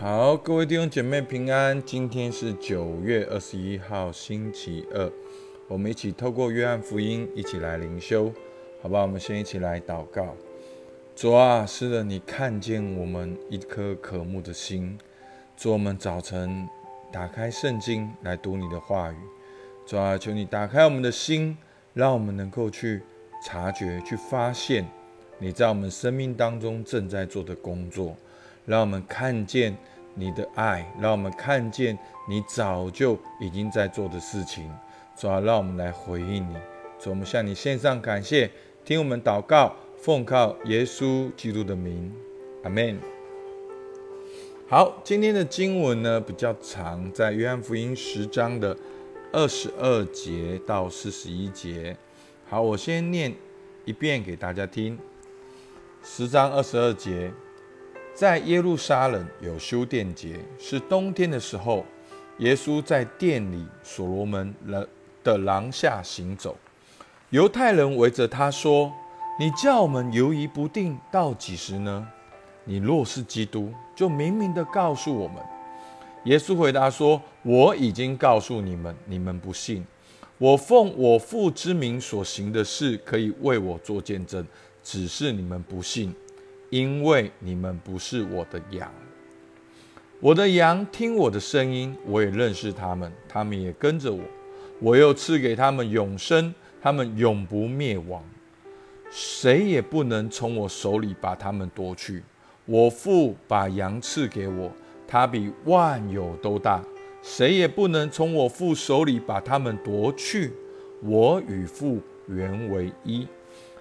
好，各位弟兄姐妹平安。今天是九月二十一号，星期二。我们一起透过约翰福音，一起来灵修，好吧？我们先一起来祷告。主啊，是的，你看见我们一颗渴慕的心。主，我们早晨打开圣经来读你的话语。主啊，求你打开我们的心，让我们能够去察觉、去发现你在我们生命当中正在做的工作。让我们看见你的爱，让我们看见你早就已经在做的事情。主啊，让我们来回应你。主，我们向你献上感谢，听我们祷告，奉靠耶稣基督的名，阿门。好，今天的经文呢比较长，在约翰福音十章的二十二节到四十一节。好，我先念一遍给大家听。十章二十二节。在耶路撒冷有修殿节，是冬天的时候，耶稣在殿里所罗门的的廊下行走，犹太人围着他说：“你叫我们犹疑不定到几时呢？你若是基督，就明明的告诉我们。”耶稣回答说：“我已经告诉你们，你们不信。我奉我父之名所行的事，可以为我做见证，只是你们不信。”因为你们不是我的羊，我的羊听我的声音，我也认识他们，他们也跟着我。我又赐给他们永生，他们永不灭亡，谁也不能从我手里把他们夺去。我父把羊赐给我，他比万有都大，谁也不能从我父手里把他们夺去。我与父原为一。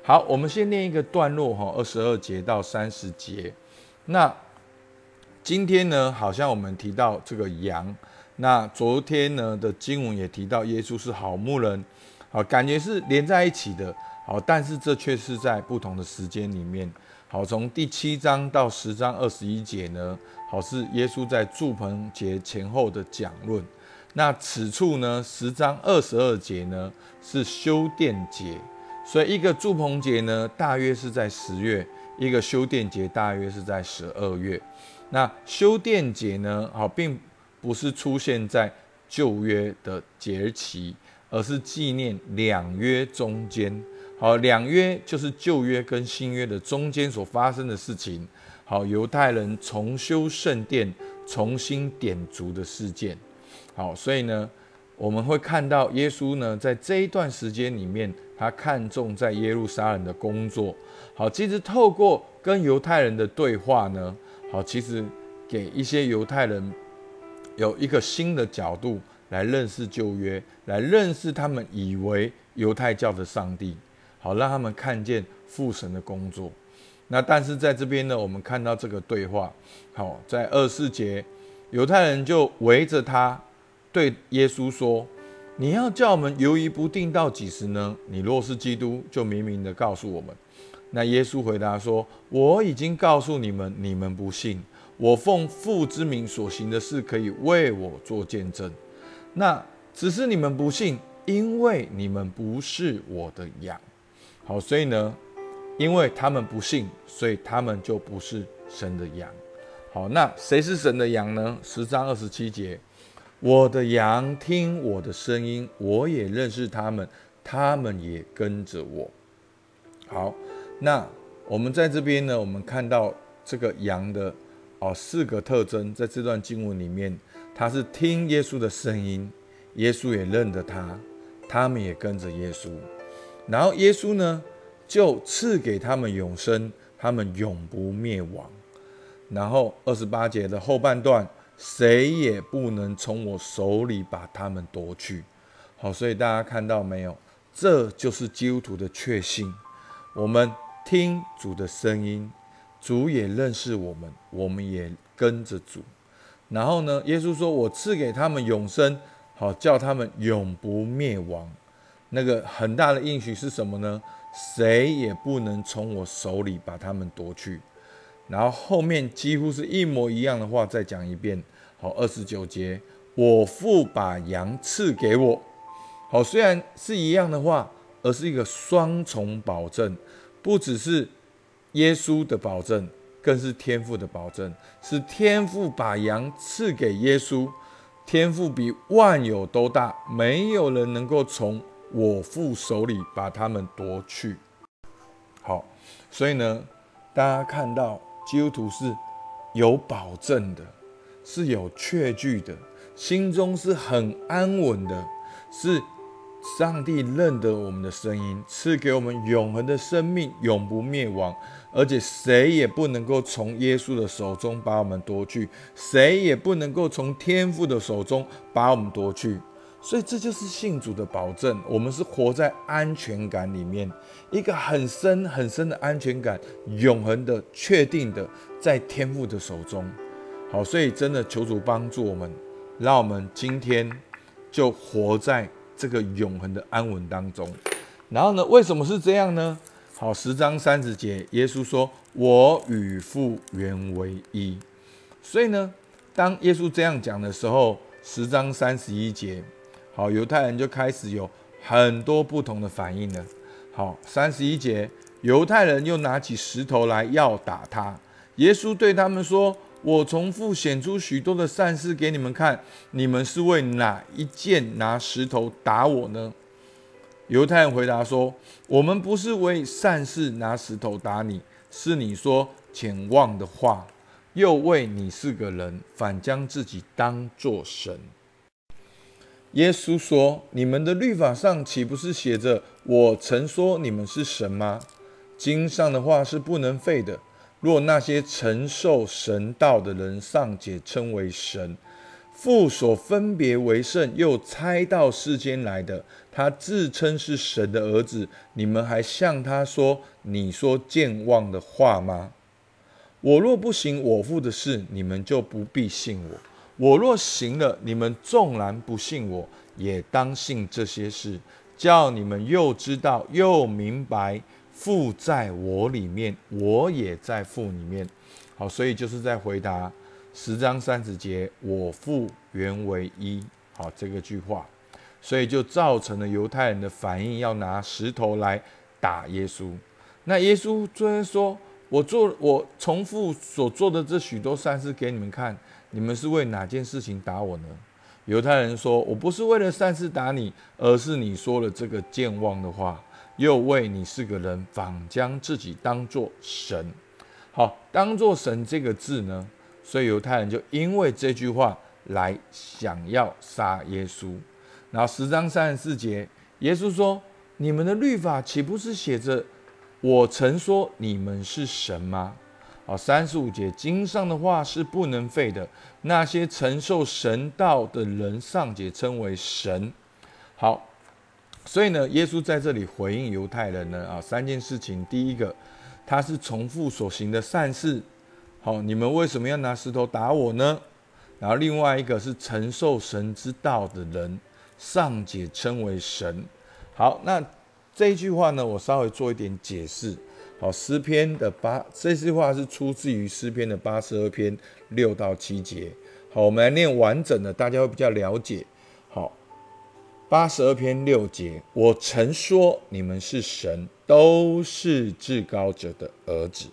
好，我们先念一个段落哈，二十二节到三十节。那今天呢，好像我们提到这个羊。那昨天呢的经文也提到耶稣是好牧人，好，感觉是连在一起的。好，但是这却是在不同的时间里面。好，从第七章到十章二十一节呢，好是耶稣在祝棚节前后的讲论。那此处呢，十章二十二节呢是修殿节。所以，一个祝棚节呢，大约是在十月；一个修殿节大约是在十二月。那修殿节呢，好，并不是出现在旧约的节期，而是纪念两约中间。好，两约就是旧约跟新约的中间所发生的事情。好，犹太人重修圣殿、重新点烛的事件。好，所以呢。我们会看到耶稣呢，在这一段时间里面，他看重在耶路撒冷的工作。好，其实透过跟犹太人的对话呢，好，其实给一些犹太人有一个新的角度来认识旧约，来认识他们以为犹太教的上帝。好，让他们看见父神的工作。那但是在这边呢，我们看到这个对话，好，在二四节，犹太人就围着他。对耶稣说：“你要叫我们犹疑不定到几时呢？你若是基督，就明明的告诉我们。”那耶稣回答说：“我已经告诉你们，你们不信。我奉父之名所行的事，可以为我做见证。那只是你们不信，因为你们不是我的羊。好，所以呢，因为他们不信，所以他们就不是神的羊。好，那谁是神的羊呢？十章二十七节。”我的羊听我的声音，我也认识他们，他们也跟着我。好，那我们在这边呢，我们看到这个羊的哦四个特征，在这段经文里面，他是听耶稣的声音，耶稣也认得他，他们也跟着耶稣。然后耶稣呢，就赐给他们永生，他们永不灭亡。然后二十八节的后半段。谁也不能从我手里把他们夺去。好，所以大家看到没有？这就是基督徒的确信。我们听主的声音，主也认识我们，我们也跟着主。然后呢，耶稣说：“我赐给他们永生，好叫他们永不灭亡。”那个很大的应许是什么呢？谁也不能从我手里把他们夺去。然后后面几乎是一模一样的话，再讲一遍。好，二十九节，我父把羊赐给我。好，虽然是一样的话，而是一个双重保证，不只是耶稣的保证，更是天父的保证，是天父把羊赐给耶稣。天父比万有都大，没有人能够从我父手里把他们夺去。好，所以呢，大家看到基督徒是有保证的，是有确据的，心中是很安稳的，是上帝认得我们的声音，赐给我们永恒的生命，永不灭亡。而且谁也不能够从耶稣的手中把我们夺去，谁也不能够从天父的手中把我们夺去。所以这就是信主的保证，我们是活在安全感里面，一个很深很深的安全感，永恒的、确定的在天父的手中。好，所以真的求主帮助我们，让我们今天就活在这个永恒的安稳当中。然后呢，为什么是这样呢？好，十章三十节，耶稣说：“我与父原为一。”所以呢，当耶稣这样讲的时候，十章三十一节，好，犹太人就开始有很多不同的反应了。好，三十一节，犹太人又拿起石头来要打他。耶稣对他们说：“我重复显出许多的善事给你们看，你们是为哪一件拿石头打我呢？”犹太人回答说：“我们不是为善事拿石头打你，是你说浅妄的话，又为你是个人，反将自己当作神。”耶稣说：“你们的律法上岂不是写着我曾说你们是神吗？经上的话是不能废的。若那些承受神道的人尚且称为神。”父所分别为圣，又猜到世间来的，他自称是神的儿子。你们还向他说：“你说健忘的话吗？”我若不行我父的事，你们就不必信我；我若行了，你们纵然不信我，也当信这些事，叫你们又知道又明白父在我里面，我也在父里面。好，所以就是在回答。十章三十节，我父原为一，好这个句话，所以就造成了犹太人的反应，要拿石头来打耶稣。那耶稣昨天说：“我做我重复所做的这许多善事给你们看，你们是为哪件事情打我呢？”犹太人说：“我不是为了善事打你，而是你说了这个健忘的话，又为你是个人，反将自己当作神。好，当作神这个字呢？”所以犹太人就因为这句话来想要杀耶稣。然后十章三十四节，耶稣说：“你们的律法岂不是写着我曾说你们是神吗？”好，三十五节，经上的话是不能废的。那些承受神道的人尚且称为神。好，所以呢，耶稣在这里回应犹太人呢啊三件事情。第一个，他是重复所行的善事。好，你们为什么要拿石头打我呢？然后另外一个是承受神之道的人，尚且称为神。好，那这一句话呢，我稍微做一点解释。好，诗篇的八这句话是出自于诗篇的八十二篇六到七节。好，我们来念完整的，大家会比较了解。好，八十二篇六节，我曾说你们是神，都是至高者的儿子。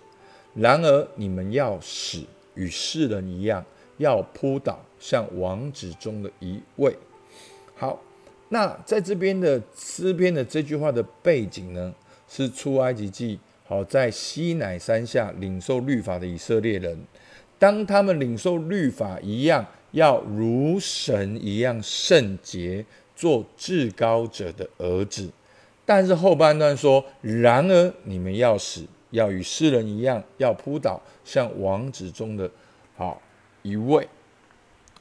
然而你们要死，与世人一样，要扑倒，像王子中的一位。好，那在这边的诗篇的这句话的背景呢，是出埃及记。好，在西乃山下领受律法的以色列人，当他们领受律法一样，要如神一样圣洁，做至高者的儿子。但是后半段说，然而你们要死。要与世人一样，要扑倒，像王子中的好一位。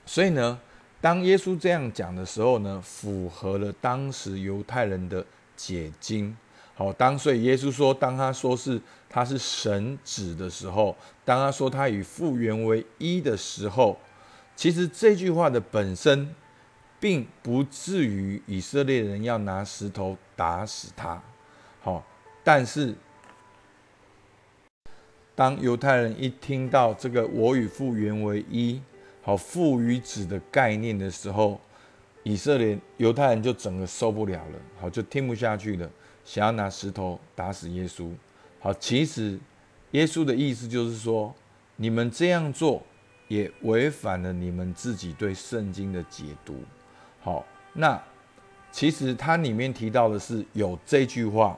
所以呢，当耶稣这样讲的时候呢，符合了当时犹太人的解经。好，当所以耶稣说，当他说是他是神子的时候，当他说他与父原为一的时候，其实这句话的本身，并不至于以色列人要拿石头打死他。好，但是。当犹太人一听到这个“我与父原为一”，好父与子的概念的时候，以色列犹太人就整个受不了了，好就听不下去了，想要拿石头打死耶稣。好，其实耶稣的意思就是说，你们这样做也违反了你们自己对圣经的解读。好，那其实它里面提到的是有这句话：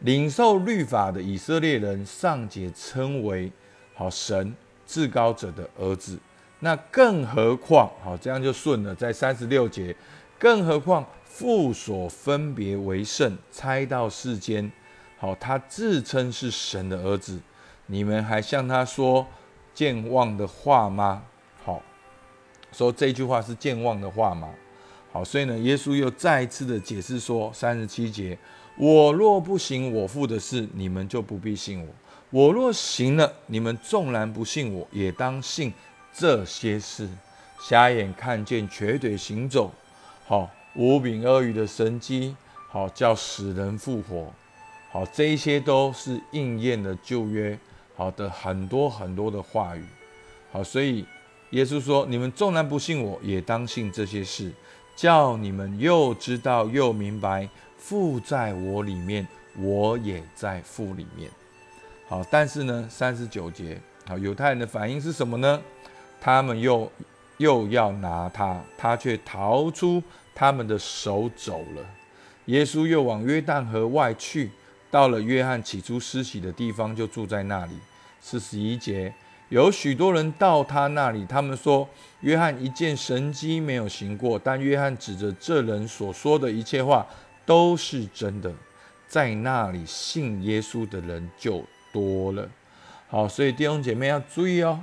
领受律法的以色列人上节称为好神至高者的儿子。那更何况，好，这样就顺了，在三十六节，更何况父所分别为圣，猜到世间，好，他自称是神的儿子，你们还向他说健忘的话吗？好，说这句话是健忘的话吗？好，所以呢，耶稣又再一次的解释说，三十七节，我若不行我父的事，你们就不必信我；我若行了，你们纵然不信我，也当信。这些事，瞎眼看见，瘸腿行走，好无柄鳄鱼的神机，好叫死人复活，好这些都是应验了旧约好的很多很多的话语，好，所以耶稣说：你们纵然不信我，也当信这些事，叫你们又知道又明白，父在我里面，我也在父里面。好，但是呢，三十九节，好，犹太人的反应是什么呢？他们又又要拿他，他却逃出他们的手走了。耶稣又往约旦河外去，到了约翰起初施洗的地方，就住在那里。四十一节，有许多人到他那里，他们说：约翰一件神迹没有行过，但约翰指着这人所说的一切话都是真的。在那里信耶稣的人就多了。好，所以弟兄姐妹要注意哦。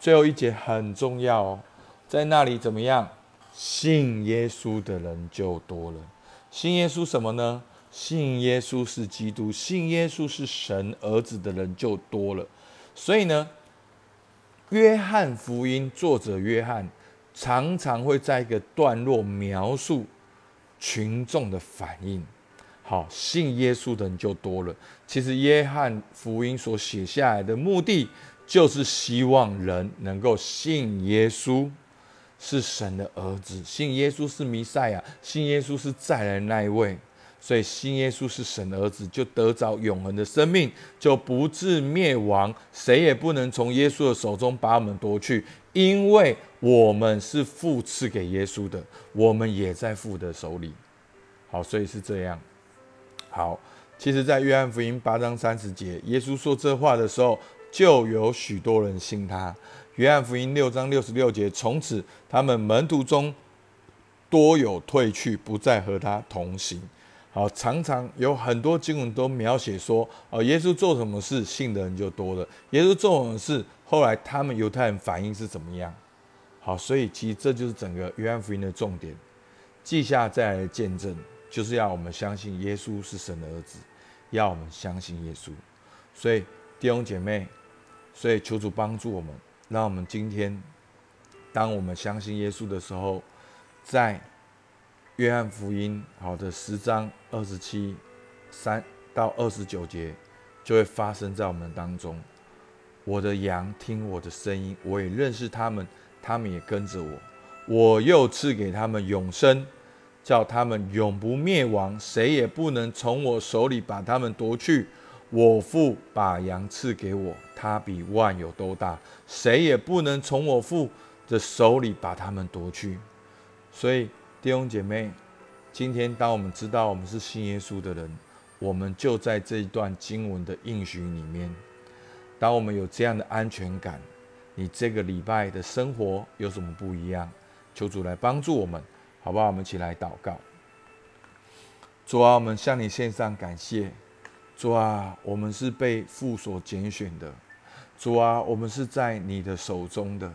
最后一节很重要哦，在那里怎么样？信耶稣的人就多了。信耶稣什么呢？信耶稣是基督，信耶稣是神儿子的人就多了。所以呢，约翰福音作者约翰常常会在一个段落描述群众的反应。好，信耶稣的人就多了。其实约翰福音所写下来的目的。就是希望人能够信耶稣是神的儿子，信耶稣是弥赛亚，信耶稣是再来那一位，所以信耶稣是神的儿子，就得着永恒的生命，就不致灭亡，谁也不能从耶稣的手中把我们夺去，因为我们是父赐给耶稣的，我们也在父的手里。好，所以是这样。好，其实，在约翰福音八章三十节，耶稣说这话的时候。就有许多人信他。约翰福音六章六十六节，从此他们门徒中多有退去，不再和他同行。好，常常有很多经文都描写说，哦，耶稣做什么事，信的人就多了。耶稣做什么事，后来他们犹太人反应是怎么样？好，所以其实这就是整个约翰福音的重点。记下再来见证，就是要我们相信耶稣是神的儿子，要我们相信耶稣。所以弟兄姐妹。所以求主帮助我们，让我们今天，当我们相信耶稣的时候，在约翰福音好的十章二十七三到二十九节，就会发生在我们当中。我的羊听我的声音，我也认识他们，他们也跟着我。我又赐给他们永生，叫他们永不灭亡，谁也不能从我手里把他们夺去。我父把羊赐给我，他比万有都大，谁也不能从我父的手里把他们夺去。所以弟兄姐妹，今天当我们知道我们是信耶稣的人，我们就在这一段经文的应许里面。当我们有这样的安全感，你这个礼拜的生活有什么不一样？求主来帮助我们，好不好？我们一起来祷告。主啊，我们向你献上感谢。主啊，我们是被父所拣选的。主啊，我们是在你的手中的。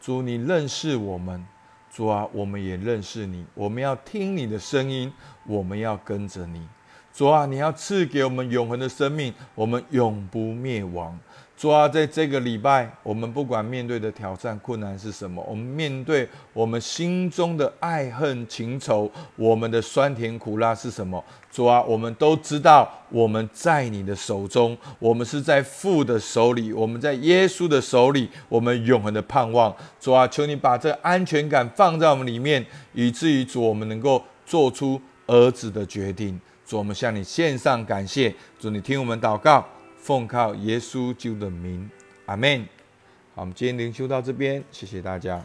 主，你认识我们。主啊，我们也认识你。我们要听你的声音，我们要跟着你。主啊，你要赐给我们永恒的生命，我们永不灭亡。主啊，在这个礼拜，我们不管面对的挑战、困难是什么，我们面对我们心中的爱恨情仇，我们的酸甜苦辣是什么？主啊，我们都知道，我们在你的手中，我们是在父的手里，我们在耶稣的手里，我们永恒的盼望。主啊，求你把这安全感放在我们里面，以至于主我们能够做出儿子的决定。主，我们向你献上感谢。主，你听我们祷告。奉靠耶稣救的名，阿门。好，我们今天灵修到这边，谢谢大家。